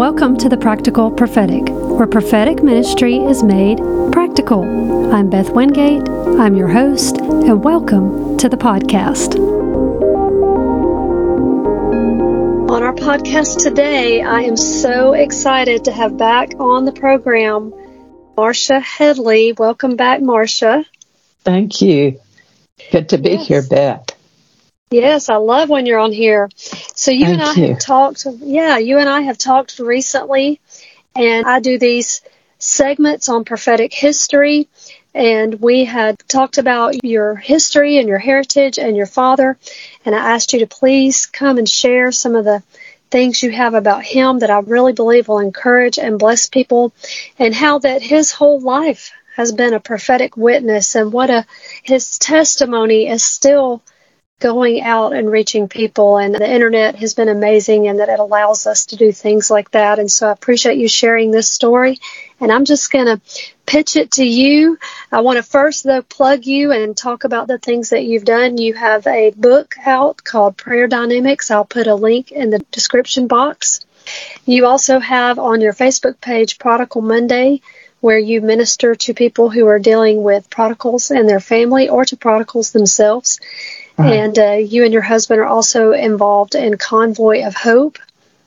welcome to the Practical Prophetic, where prophetic ministry is made practical. I'm Beth Wingate, I'm your host, and welcome to the podcast. On our podcast today, I am so excited to have back on the program Marsha Headley. Welcome back, Marsha. Thank you. Good to be yes. here, Beth. Yes, I love when you're on here. So you Thank and I you. have talked. Yeah, you and I have talked recently, and I do these segments on prophetic history. And we had talked about your history and your heritage and your father. And I asked you to please come and share some of the things you have about him that I really believe will encourage and bless people, and how that his whole life has been a prophetic witness, and what a his testimony is still going out and reaching people. And the internet has been amazing and that it allows us to do things like that. And so I appreciate you sharing this story. And I'm just going to pitch it to you. I want to first, though, plug you and talk about the things that you've done. You have a book out called Prayer Dynamics. I'll put a link in the description box. You also have on your Facebook page Prodigal Monday, where you minister to people who are dealing with prodigals and their family or to prodigals themselves. Uh-huh. And uh, you and your husband are also involved in Convoy of Hope,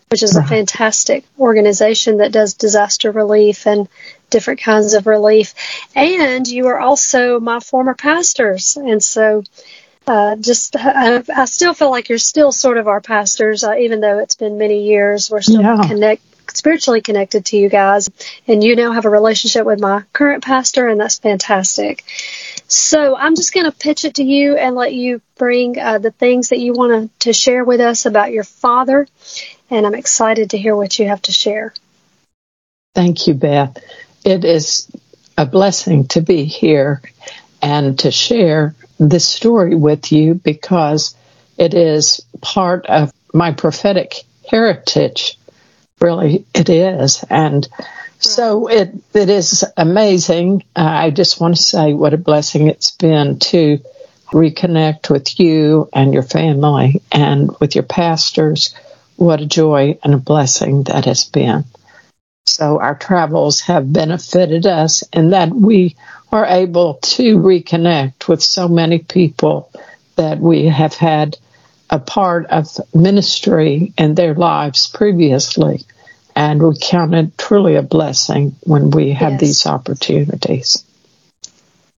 which is uh-huh. a fantastic organization that does disaster relief and different kinds of relief. And you are also my former pastors. And so uh, just I, I, still feel like you're still sort of our pastors, uh, even though it's been many years. We're still yeah. connect spiritually connected to you guys, and you now have a relationship with my current pastor, and that's fantastic. So I'm just going to pitch it to you and let you bring uh, the things that you want to share with us about your father. And I'm excited to hear what you have to share. Thank you, Beth. It is a blessing to be here and to share this story with you because it is part of my prophetic heritage. Really, it is. And so it it is amazing. Uh, I just want to say what a blessing it's been to reconnect with you and your family and with your pastors. What a joy and a blessing that has been. So our travels have benefited us in that we are able to reconnect with so many people that we have had a part of ministry in their lives previously. And we count it truly a blessing when we have yes. these opportunities.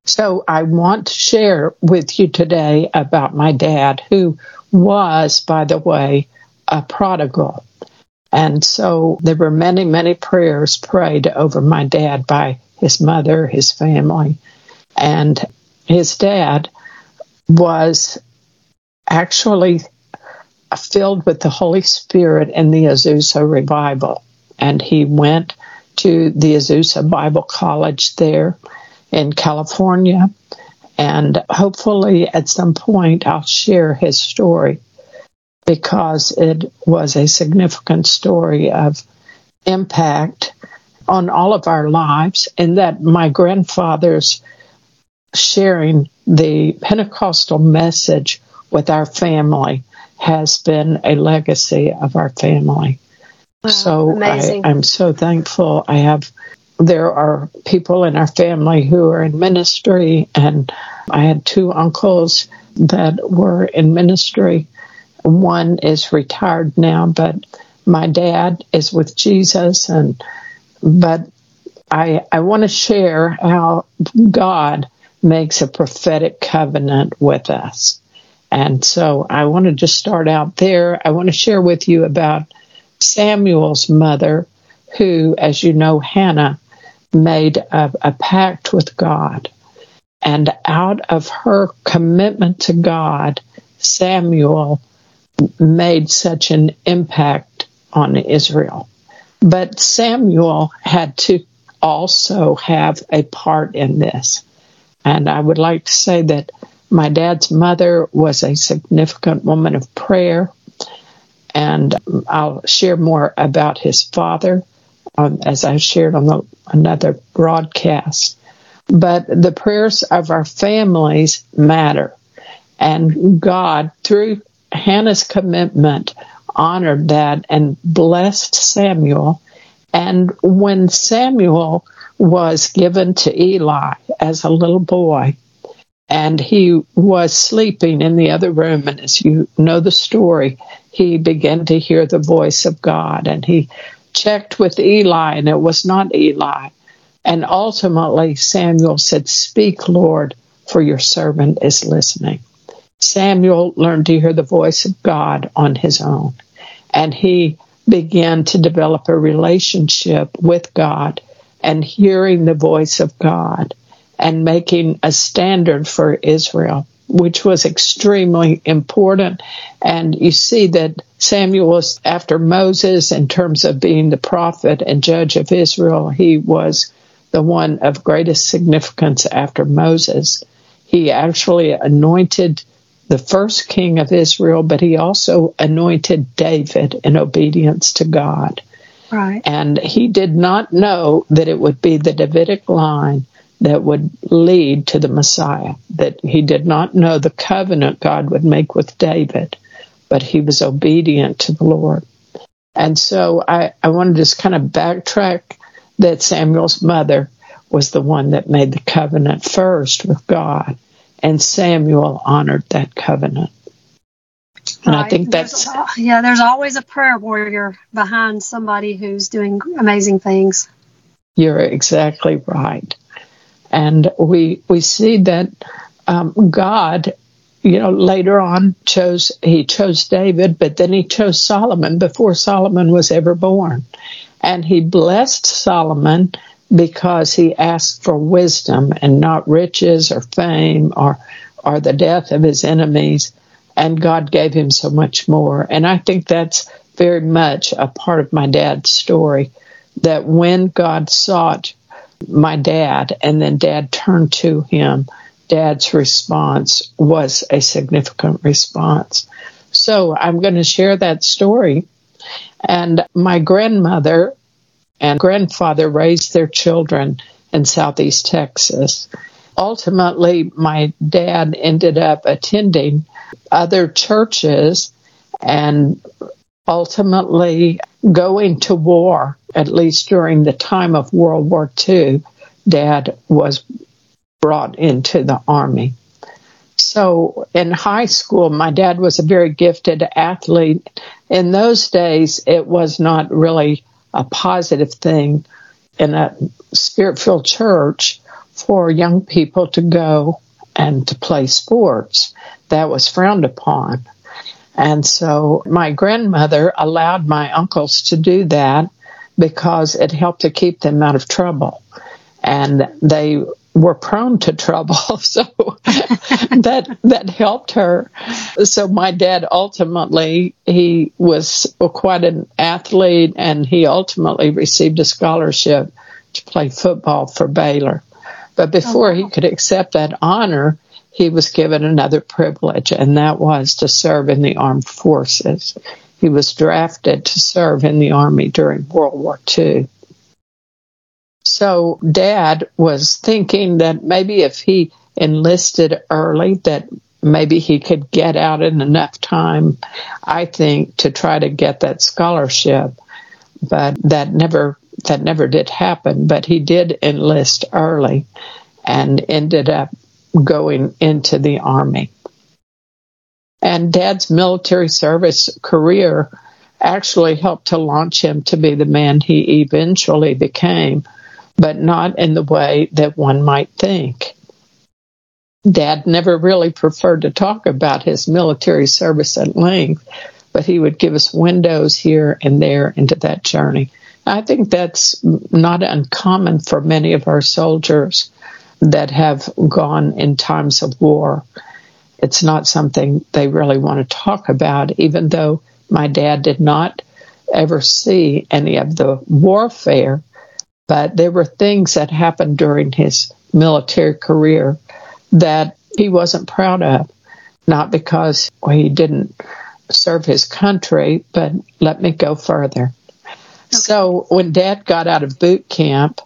So I want to share with you today about my dad, who was, by the way, a prodigal. And so there were many, many prayers prayed over my dad by his mother, his family. And his dad was actually Uh, filled with the Holy Spirit in the Azusa revival and he went to the Azusa Bible College there in California. And hopefully, at some point, I'll share his story because it was a significant story of impact on all of our lives, and that my grandfather's sharing the Pentecostal message with our family has been a legacy of our family. Wow, so I, I'm so thankful. I have there are people in our family who are in ministry, and I had two uncles that were in ministry. One is retired now, but my dad is with Jesus, and but I I want to share how God makes a prophetic covenant with us. And so I want to just start out there. I want to share with you about Samuel's mother, who, as you know, Hannah, made a, a pact with God. And out of her commitment to God, Samuel made such an impact on Israel. But Samuel had to also have a part in this. And I would like to say that my dad's mother was a significant woman of prayer and I'll share more about his father um, as I shared on the, another broadcast. But the prayers of our families matter, and God, through Hannah's commitment, honored that and blessed Samuel And when Samuel was given to Eli as a little boy, and he was sleeping in the other room, and as you know the story, he began to hear the voice of God, and he checked with Eli, and it was not Eli. And ultimately, Samuel said, Speak, Lord, for your servant is listening. Samuel learned to hear the voice of God on his own, and he began to develop a relationship with God and hearing the voice of God and making a standard for Israel, which was extremely important. And you see that Samuel was after Moses in terms of being the prophet and judge of Israel. He was the one of greatest significance after Moses. He actually anointed the first king of Israel, but he also anointed David in obedience to God. Right. And he did not know that it would be the Davidic line that would lead to the Messiah, that he did not know the covenant God would make with David, but he was obedient to the Lord. And so I, I want to just kind of backtrack that Samuel's mother was the one that made the covenant first with God and Samuel honored that covenant. And right. I think that's there's, yeah. There's always a prayer warrior behind somebody who's doing amazing things. You're exactly right, and we we see that um, God, you know, later on chose he chose David, but then he chose Solomon before Solomon was ever born, and he blessed Solomon because he asked for wisdom and not riches or fame or or the death of his enemies. And God gave him so much more. And I think that's very much a part of my dad's story that when God sought my dad and then dad turned to him. Dad's response was a significant response. So I'm going to share that story. And my grandmother and grandfather raised their children in southeast Texas. Ultimately, my dad ended up attending other churches and ultimately going to war, at least during the time of World War II. Dad was brought into the army. So in high school, my dad was a very gifted athlete. In those days, it was not really a positive thing in a spirit filled church for young people to go and to play sports. That was frowned upon. And so my grandmother allowed my uncles to do that because it helped to keep them out of trouble. And they were prone to trouble. So that that helped her. So my dad ultimately he was quite an athlete and he ultimately received a scholarship to play football for Baylor. But oh, before oh, wow. he could accept that honor, he was given another privilege and that was to serve in the armed forces. He was drafted to serve in the army during World War II. So dad was thinking that maybe if he enlisted early, that maybe he could get out in enough time, I think, to try to get that scholarship. But that never, that never did happen. But he did enlist early and ended up going into the army. And dad's military service career actually helped to launch him to be the man he eventually became but not in the way that one might think. Dad never really preferred to talk about his military service at length, but he would give us windows here and there into that journey. I think that's not uncommon for many of our soldiers that have gone in times of war. It's not something they really want to talk about, even though my dad did not ever see any of the warfare but there were things that happened during his military career that he wasn't proud of, not because he didn't serve his country, but let me go further. Okay. So when dad got out of boot camp,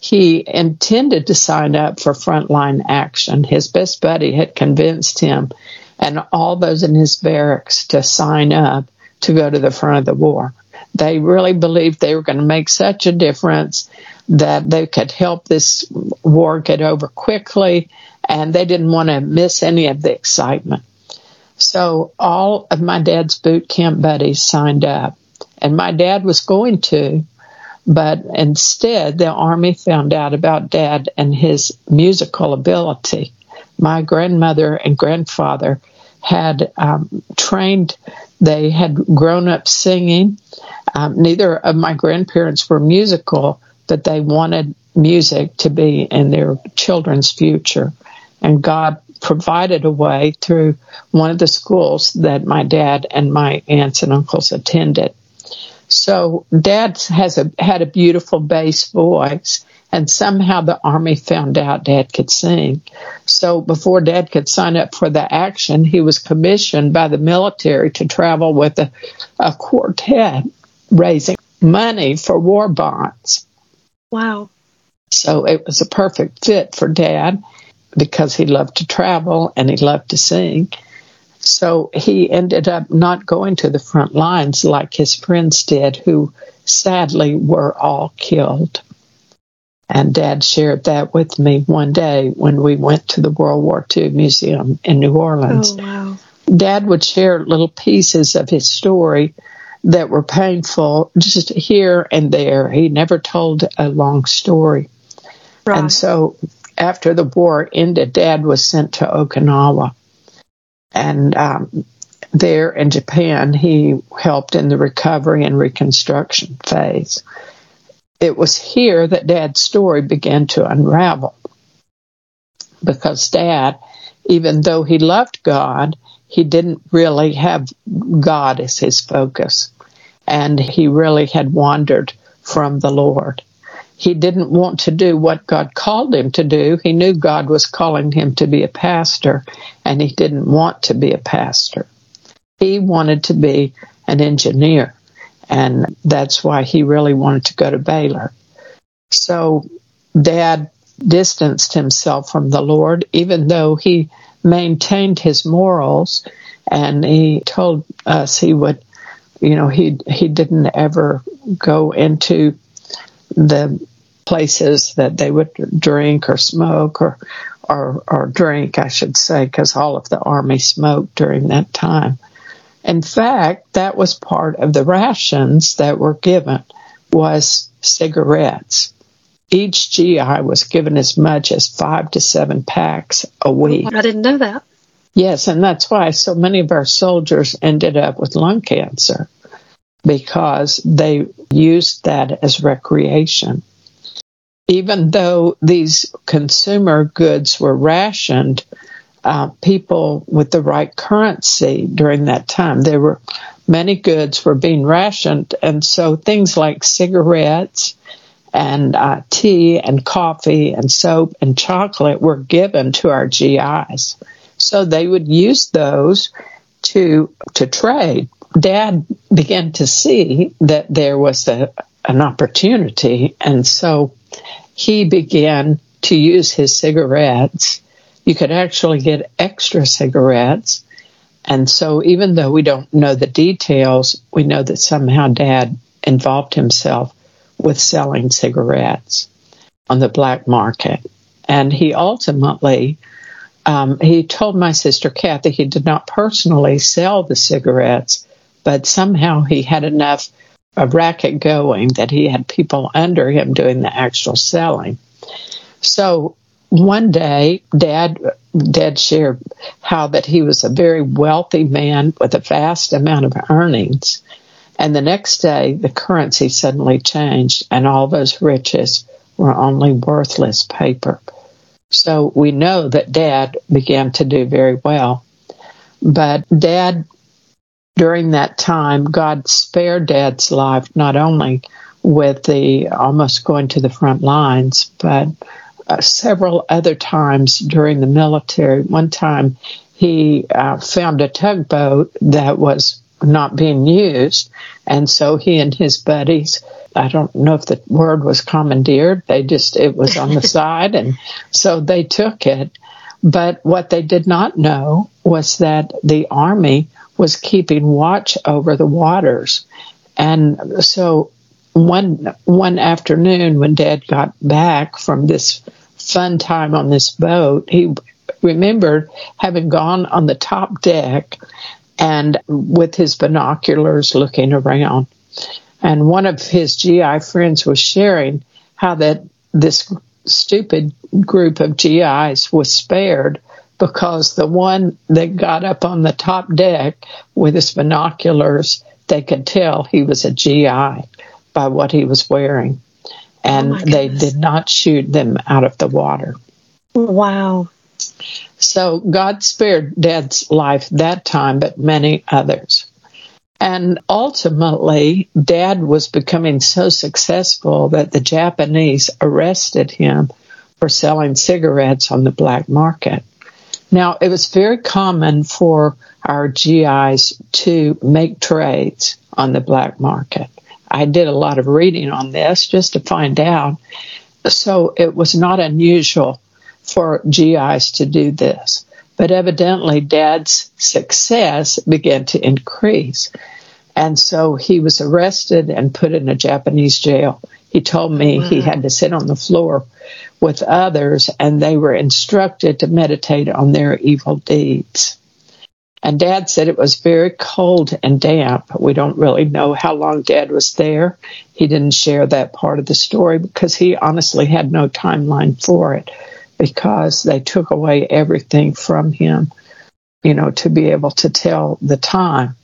he intended to sign up for frontline action. His best buddy had convinced him and all those in his barracks to sign up to go to the front of the war. They really believed they were going to make such a difference that they could help this war get over quickly, and they didn't want to miss any of the excitement. So all of my dad's boot camp buddies signed up, and my dad was going to, but instead the army found out about dad and his musical ability. My grandmother and grandfather had um, trained, they had grown up singing. Um, neither of my grandparents were musical, but they wanted music to be in their children's future. And God provided a way through one of the schools that my dad and my aunts and uncles attended. So dad has a, had a beautiful bass voice and somehow the army found out dad could sing. So before dad could sign up for the action, he was commissioned by the military to travel with a, a quartet raising money for war bonds. Wow. So it was a perfect fit for dad because he loved to travel and he loved to sing. So he ended up not going to the front lines like his friends did, who sadly were all killed. And Dad shared that with me one day when we went to the World War II Museum in New Orleans. Oh, wow. Dad would share little pieces of his story that were painful just here and there. He never told a long story. Right. And so after the war ended, Dad was sent to Okinawa. And um, there in Japan, he helped in the recovery and reconstruction phase. It was here that Dad's story began to unravel because Dad, even though he loved God, he didn't really have God as his focus. And he really had wandered from the Lord. He didn't want to do what God called him to do. He knew God was calling him to be a pastor, and he didn't want to be a pastor. He wanted to be an engineer, and that's why he really wanted to go to Baylor. So, Dad distanced himself from the Lord, even though he maintained his morals, and he told us he would, you know, he he didn't ever go into the places that they would drink or smoke or or, or drink, I should say, because all of the army smoked during that time. In fact, that was part of the rations that were given was cigarettes. Each GI was given as much as five to seven packs a week. I didn't know that. Yes, and that's why so many of our soldiers ended up with lung cancer because they used that as recreation. Even though these consumer goods were rationed, uh, people with the right currency during that time, there were many goods were being rationed, and so things like cigarettes and uh, tea and coffee and soap and chocolate were given to our GIs. So they would use those to to trade dad began to see that there was a, an opportunity, and so he began to use his cigarettes. You could actually get extra cigarettes. And so, even though we don't know the details, we know that somehow dad involved himself with selling cigarettes on the black market. And he ultimately, um, he told my sister Kathy he did not personally sell the cigarettes, but somehow he had enough a racket going that he had people under him doing the actual selling. So one day, Dad Dad shared how that he was a very wealthy man with a vast amount of earnings, and the next day the currency suddenly changed, and all those riches were only worthless paper. So we know that Dad began to do very well, but Dad during that time, God spared Dad's life not only with the almost going to the front lines, but uh, several other times during the military. One time, he uh, found a tugboat that was not being used, and so he and his buddies. I don't know if the word was commandeered. They just, it was on the side. And so they took it. But what they did not know was that the army was keeping watch over the waters. And so one one afternoon when dad got back from this fun time on this boat, he remembered having gone on the top deck and with his binoculars looking around. And one of his GI friends was sharing how that this stupid group of GIs was spared because the one that got up on the top deck with his binoculars, they could tell he was a GI by what he was wearing. And oh they did not shoot them out of the water. Wow. So God spared Dad's life that time, but many others. And ultimately, Dad was becoming so successful that the Japanese arrested him for selling cigarettes on the black market. Now, it was very common for our GIs to make trades on the black market. I did a lot of reading on this just to find out. So it was not unusual for GIs to do this. But evidently, Dad's success began to increase. And so he was arrested and put in a Japanese jail. He told me wow. he had to sit on the floor with others and they were instructed to meditate on their evil deeds. And dad said it was very cold and damp. We don't really know how long dad was there. He didn't share that part of the story because he honestly had no timeline for it because they took away everything from him, you know, to be able to tell the time.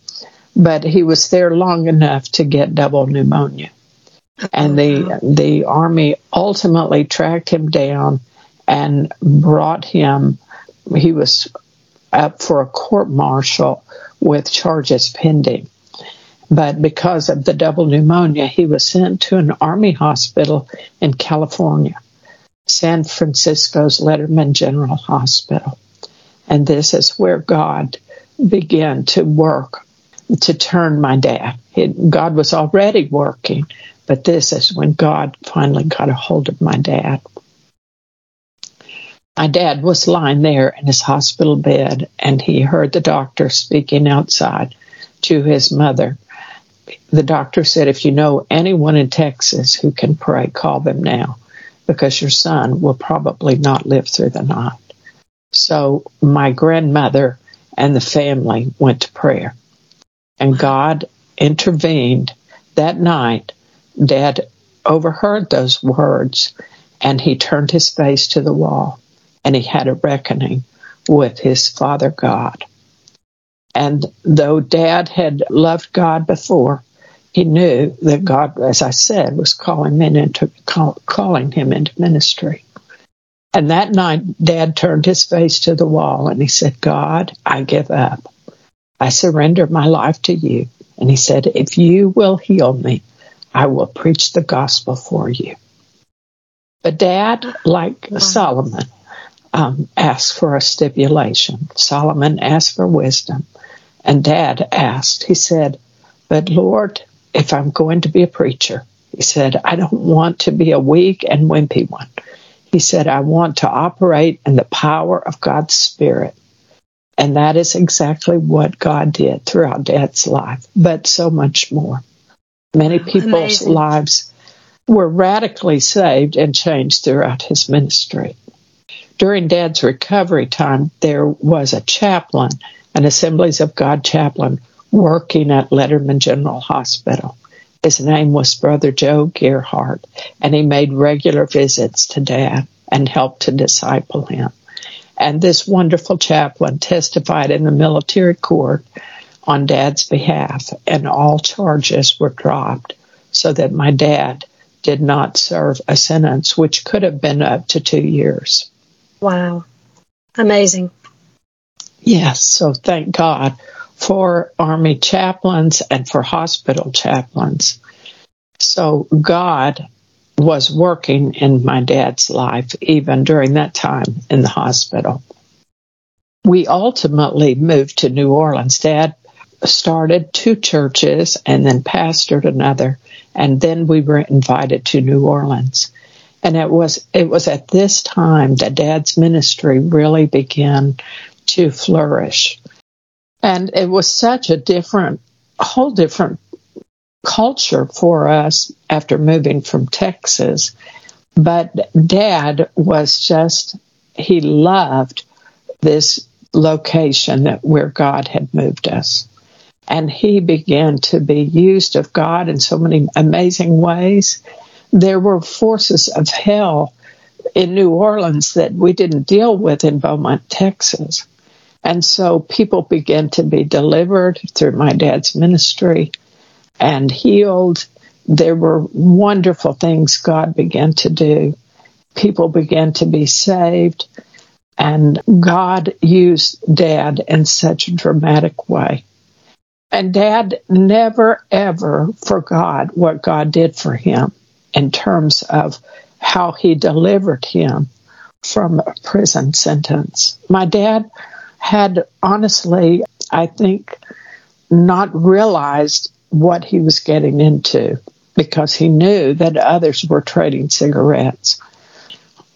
But he was there long enough to get double pneumonia. And the oh, the army ultimately tracked him down and brought him he was up for a court martial with charges pending. But because of the double pneumonia, he was sent to an army hospital in California. San Francisco's Letterman General Hospital. And this is where God began to work to turn my dad. It, God was already working, but this is when God finally got a hold of my dad. My dad was lying there in his hospital bed, and he heard the doctor speaking outside to his mother. The doctor said, If you know anyone in Texas who can pray, call them now because your son will probably not live through the night. So my grandmother and the family went to prayer. And God intervened that night. Dad overheard those words and he turned his face to the wall and he had a reckoning with his father God. And though dad had loved God before, he knew that God, as I said, was calling him into call, calling him into ministry. And that night, Dad turned his face to the wall and he said, "God, I give up. I surrender my life to you." And he said, "If you will heal me, I will preach the gospel for you." But Dad, like wow. Solomon, um, asked for a stipulation. Solomon asked for wisdom, and Dad asked. He said, "But Lord, if I'm going to be a preacher. He said, I don't want to be a weak and wimpy one. He said, I want to operate in the power of God's Spirit. And that is exactly what God did throughout Dad's life, but so much more. Many people's Amazing. lives were radically saved and changed throughout his ministry. During Dad's recovery time, there was a chaplain, an Assemblies of God chaplain, working at Letterman General Hospital. His name was Brother Joe Gearhart, and he made regular visits to Dad and helped to disciple him. And this wonderful chaplain testified in the military court on Dad's behalf, and all charges were dropped so that my dad did not serve a sentence which could have been up to two years. Wow. Amazing. Yes, so thank God for Army chaplains and for hospital chaplains. So God was working in my dad's life even during that time in the hospital. We ultimately moved to New Orleans. Dad started two churches and then pastored another, and then we were invited to New Orleans. And it was it was at this time that Dad's ministry really began to flourish. And it was such a different, whole different culture for us after moving from Texas. But dad was just, he loved this location that where God had moved us. And he began to be used of God in so many amazing ways. There were forces of hell in New Orleans that we didn't deal with in Beaumont, Texas. And so people began to be delivered through my dad's ministry and healed. There were wonderful things God began to do. People began to be saved. And God used Dad in such a dramatic way. And Dad never, ever forgot what God did for him in terms of how he delivered him from a prison sentence. My dad had honestly, I think, not realized what he was getting into because he knew that others were trading cigarettes.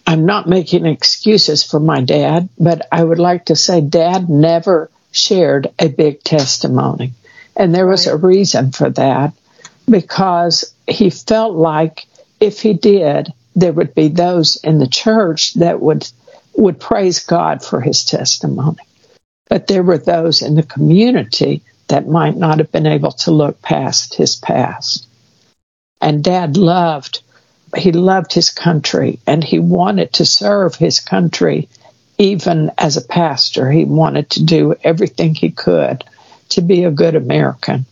I'm not making excuses for my dad, but I would like to say dad never shared a big testimony. And there was a reason for that because he felt like if he did, there would be those in the church that would would praise God for his testimony. But there were those in the community that might not have been able to look past his past. And dad loved he loved his country and he wanted to serve his country even as a pastor. He wanted to do everything he could to be a good American.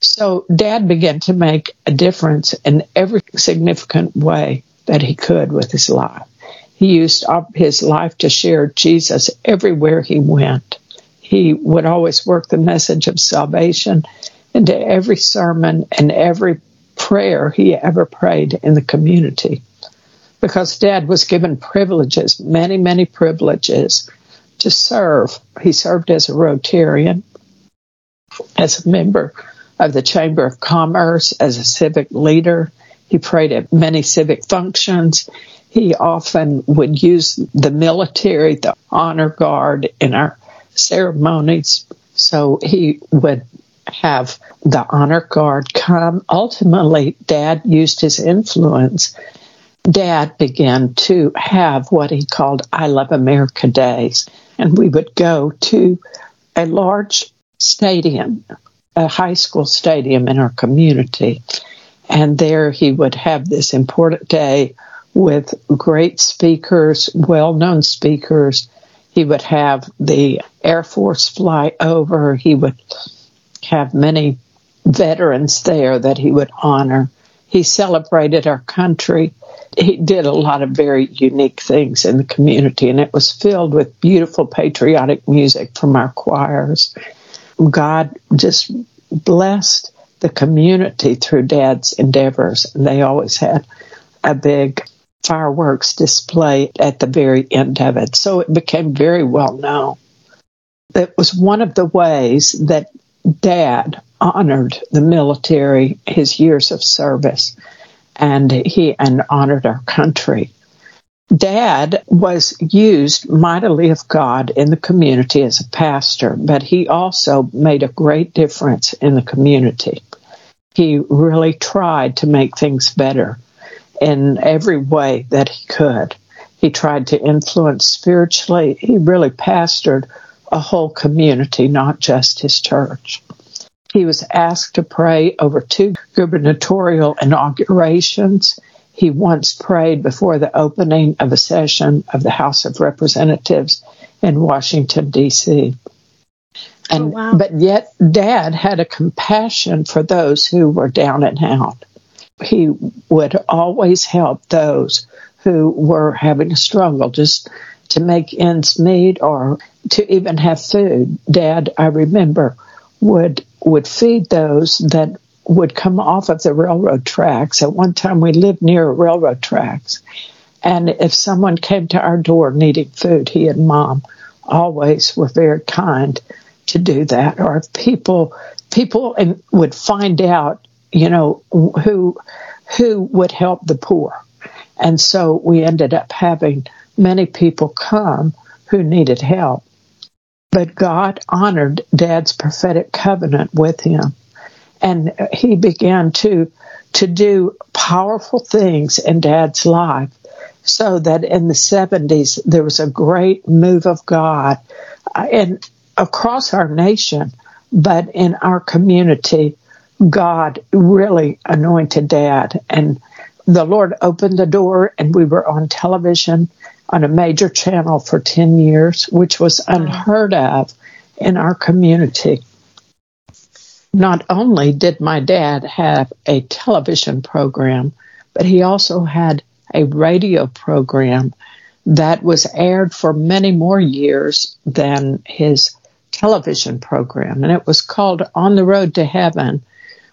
So dad began to make a difference in every significant way that he could with his life. He used his life to share Jesus everywhere he went. He would always work the message of salvation into every sermon and every prayer he ever prayed in the community because dad was given privileges, many, many privileges to serve. He served as a Rotarian, as a member of the Chamber of Commerce, as a civic leader. He prayed at many civic functions. He often would use the military, the honor guard in our ceremonies. So he would have the honor guard come. Ultimately, Dad used his influence. Dad began to have what he called I Love America Days. And we would go to a large stadium, a high school stadium in our community. And there he would have this important day with great speakers, well known speakers. He would have the Air Force fly over. He would have many veterans there that he would honor. He celebrated our country. He did a lot of very unique things in the community, and it was filled with beautiful patriotic music from our choirs. God just blessed the community through Dad's endeavors, and they always had a big fireworks display at the very end of it. So it became very well known. It was one of the ways that dad honored the military, his years of service, and he and honored our country. Dad was used mightily of God in the community as a pastor, but he also made a great difference in the community. He really tried to make things better in every way that he could. He tried to influence spiritually. He really pastored a whole community, not just his church. He was asked to pray over two gubernatorial inaugurations. He once prayed before the opening of a session of the House of Representatives in Washington, D.C. Oh, and, oh, wow. But yet, Dad had a compassion for those who were down and out. He would always help those who were having a struggle just to make ends meet or to even have food. Dad, I remember, would would feed those that would come off of the railroad tracks. At one time, we lived near railroad tracks, and if someone came to our door needing food, he and mom always were very kind to do that. Or people people would find out, you know, who who would help the poor, and so we ended up having many people come who needed help. But God honored Dad's prophetic covenant with him. And he began to, to do powerful things in Dad's life so that in the 70s there was a great move of God uh, and across our nation, but in our community, God really anointed Dad, and the Lord opened the door, and we were on television on a major channel for 10 years, which was unheard of in our community. Not only did my dad have a television program, but he also had a radio program that was aired for many more years than his television program. And it was called On the Road to Heaven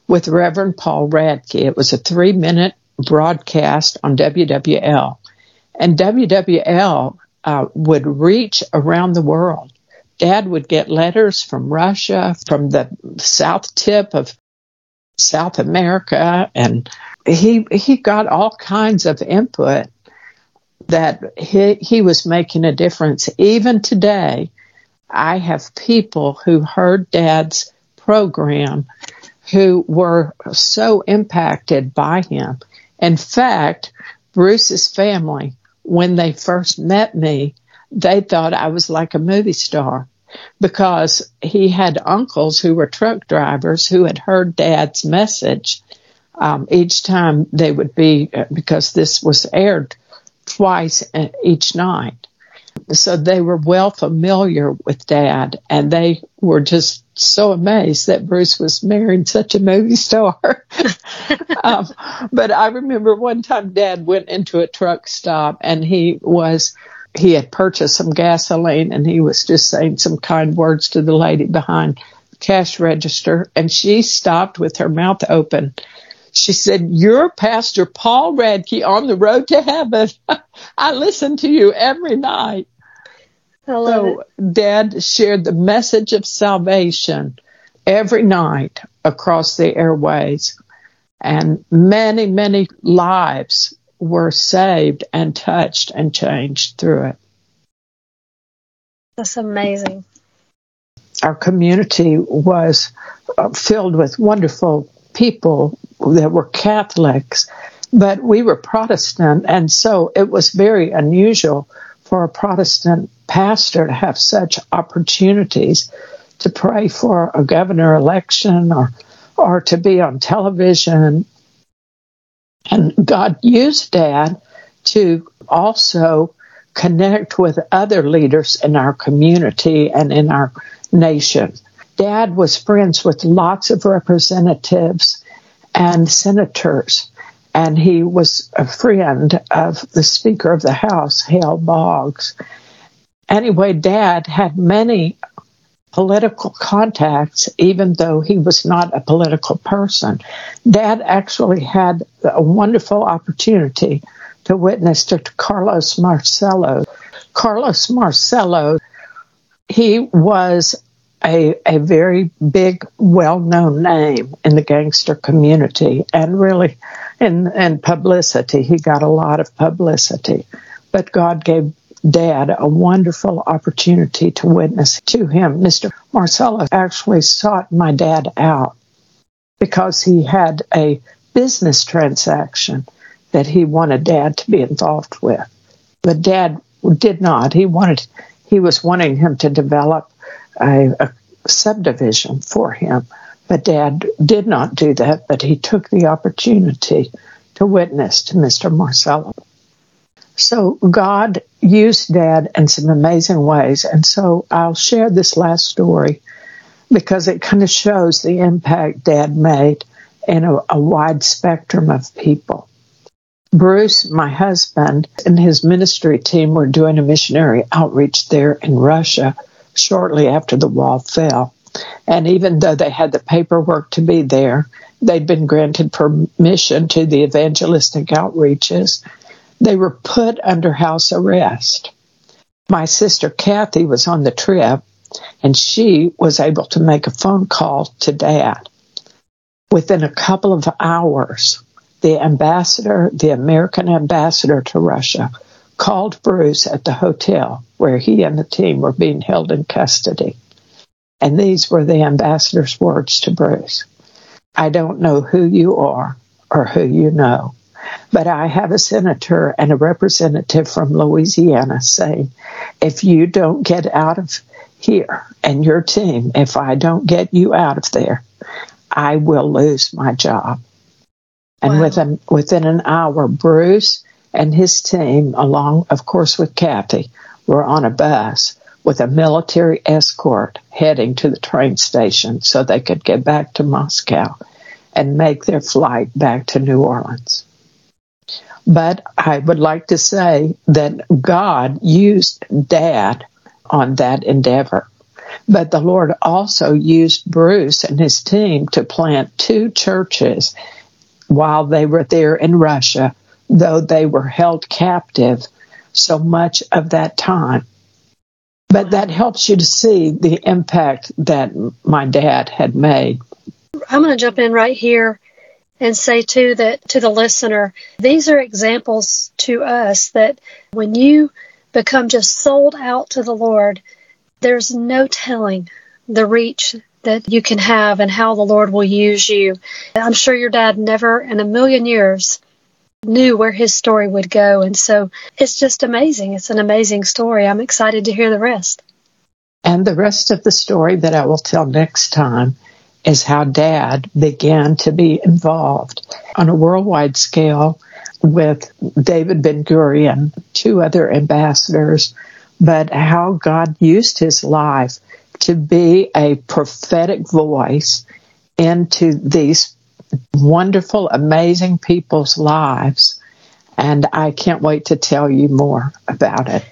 with Reverend Paul Radke. It was a three minute broadcast on WWL. And WWL uh, would reach around the world. Dad would get letters from Russia, from the south tip of South America, and he he got all kinds of input that he he was making a difference. Even today, I have people who heard Dad's program who were so impacted by him. In fact, Bruce's family, when they first met me, they thought I was like a movie star because he had uncles who were truck drivers who had heard dad's message um, each time they would be because this was aired twice each night so they were well familiar with dad and they were just so amazed that Bruce was marrying such a movie star. um, but I remember one time dad went into a truck stop and he was he had purchased some gasoline and he was just saying some kind words to the lady behind the cash register and she stopped with her mouth open. She said, You're Pastor Paul Radke on the road to heaven. I listen to you every night. so. Dad shared the message of salvation every night across the airways. And many, many lives were saved and touched and changed through it. That's amazing. Our community was uh, filled with wonderful people that were Catholics, but we were Protestant, and so it was very unusual for a Protestant pastor to have such opportunities to pray for a governor election or or to be on television and God used Dad to also connect with other leaders in our community and in our nation. Dad was friends with lots of representatives and senators, and he was a friend of the Speaker of the House, Hale Boggs. Anyway, Dad had many political contacts, even though he was not a political person. Dad actually had a wonderful opportunity to witness to Carlos Marcello. Carlos Marcello, he was a, a very big, well known name in the gangster community and really in, in publicity. He got a lot of publicity. But God gave dad a wonderful opportunity to witness to him. Mr. Marcello actually sought my dad out because he had a business transaction that he wanted dad to be involved with. But dad did not. He wanted he was wanting him to develop a, a subdivision for him. But dad did not do that, but he took the opportunity to witness to Mr. Marcello. So God used Dad in some amazing ways. And so I'll share this last story because it kind of shows the impact Dad made in a, a wide spectrum of people. Bruce, my husband, and his ministry team were doing a missionary outreach there in Russia shortly after the wall fell. And even though they had the paperwork to be there, they'd been granted permission to the evangelistic outreaches they were put under house arrest. My sister Kathy was on the trip and she was able to make a phone call to dad. Within a couple of hours, the ambassador, the American ambassador to Russia, called Bruce at the hotel where he and the team were being held in custody. And these were the ambassador's words to Bruce I don't know who you are or who you know, but I have a senator and a representative from Louisiana saying, if you don't get out of here and your team, if I don't get you out of there, I will lose my job. And wow. within, within an hour, Bruce and his team, along, of course, with Kathy, were on a bus with a military escort heading to the train station so they could get back to Moscow and make their flight back to New Orleans. But I would like to say that God used Dad on that endeavor. But the Lord also used Bruce and his team to plant two churches while they were there in Russia, though they were held captive so much of that time. But that helps you to see the impact that my dad had made. I'm going to jump in right here and say too that to the listener, these are examples to us that when you become just sold out to the Lord, there's no telling the reach that you can have and how the Lord will use you. I'm sure your dad never in a million years knew where his story would go. And so it's just amazing. It's an amazing story. I'm excited to hear the rest. And the rest of the story that I will tell next time is how dad began to be involved on a worldwide scale with David Ben Gurion, two other ambassadors, but how God used his life to be a prophetic voice into these wonderful, amazing people's lives. And I can't wait to tell you more about it.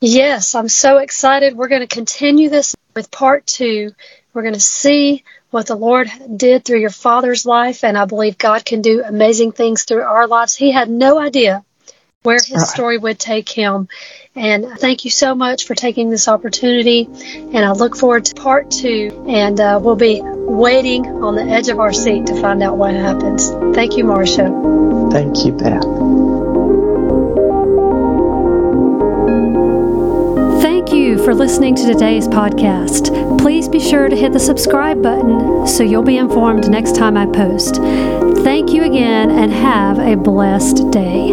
Yes, I'm so excited. We're going to continue this with part two. We're going to see what the Lord did through your father's life, and I believe God can do amazing things through our lives. He had no idea where his right. story would take him. And thank you so much for taking this opportunity. And I look forward to part two. And uh, we'll be waiting on the edge of our seat to find out what happens. Thank you, Marsha. Thank you, Beth. You for listening to today's podcast. Please be sure to hit the subscribe button so you'll be informed next time I post. Thank you again and have a blessed day.